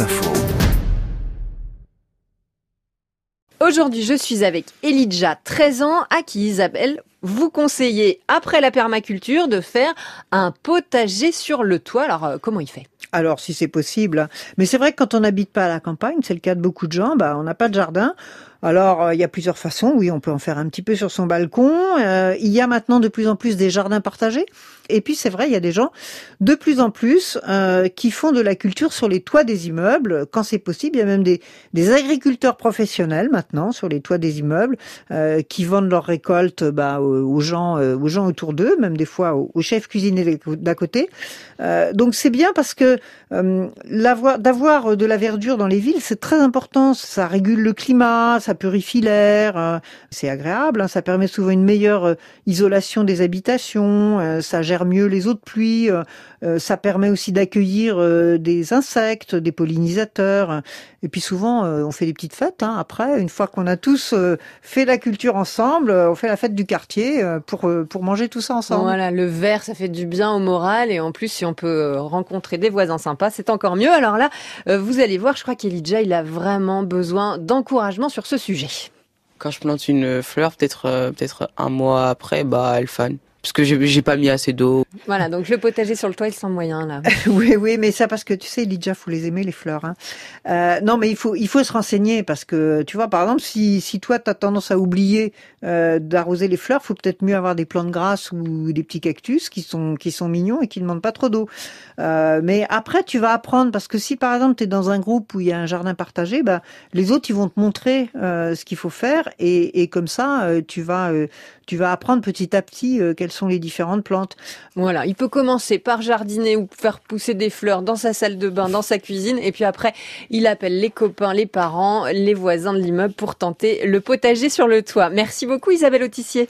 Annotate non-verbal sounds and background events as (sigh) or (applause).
Info. Aujourd'hui, je suis avec Elijah, 13 ans, à qui Isabelle vous conseillez, après la permaculture, de faire un potager sur le toit. Alors, euh, comment il fait? Alors, si c'est possible. Mais c'est vrai que quand on n'habite pas à la campagne, c'est le cas de beaucoup de gens, bah, on n'a pas de jardin. Alors, euh, il y a plusieurs façons. Oui, on peut en faire un petit peu sur son balcon. Euh, il y a maintenant de plus en plus des jardins partagés. Et puis, c'est vrai, il y a des gens de plus en plus euh, qui font de la culture sur les toits des immeubles. Quand c'est possible, il y a même des, agriculteurs professionnels maintenant sur les toits des immeubles qui vendent leurs récoltes bah, aux gens, aux gens autour d'eux, même des fois aux, chefs cuisiniers d'à côté. donc, c'est bien parce que d'avoir de la verdure dans les villes, c'est très important. Ça régule le climat, purifie l'air, euh, c'est agréable, hein. ça permet souvent une meilleure euh, isolation des habitations, euh, ça gère mieux les eaux de pluie, ça permet aussi d'accueillir des insectes, des pollinisateurs, et puis souvent on fait des petites fêtes. Hein. Après, une fois qu'on a tous fait la culture ensemble, on fait la fête du quartier pour pour manger tout ça ensemble. Voilà, le verre, ça fait du bien au moral, et en plus si on peut rencontrer des voisins sympas, c'est encore mieux. Alors là, vous allez voir, je crois qu'Elijah, il a vraiment besoin d'encouragement sur ce sujet. Quand je plante une fleur, peut-être euh, peut-être un mois après, bah elle fane parce que j'ai pas mis assez d'eau. Voilà, donc le potager sur le toit, il sent moyen là. (laughs) oui, oui, mais ça parce que tu sais, Lydia, faut les aimer les fleurs. Hein. Euh, non, mais il faut il faut se renseigner parce que tu vois, par exemple, si si toi tu as tendance à oublier euh, d'arroser les fleurs, faut peut-être mieux avoir des plantes grasses ou des petits cactus qui sont qui sont mignons et qui ne demandent pas trop d'eau. Euh, mais après, tu vas apprendre parce que si par exemple tu es dans un groupe où il y a un jardin partagé, bah les autres ils vont te montrer euh, ce qu'il faut faire et, et comme ça euh, tu vas euh, tu vas apprendre petit à petit quelles sont les différentes plantes. Voilà, il peut commencer par jardiner ou faire pousser des fleurs dans sa salle de bain, dans sa cuisine, et puis après, il appelle les copains, les parents, les voisins de l'immeuble pour tenter le potager sur le toit. Merci beaucoup Isabelle Autissier.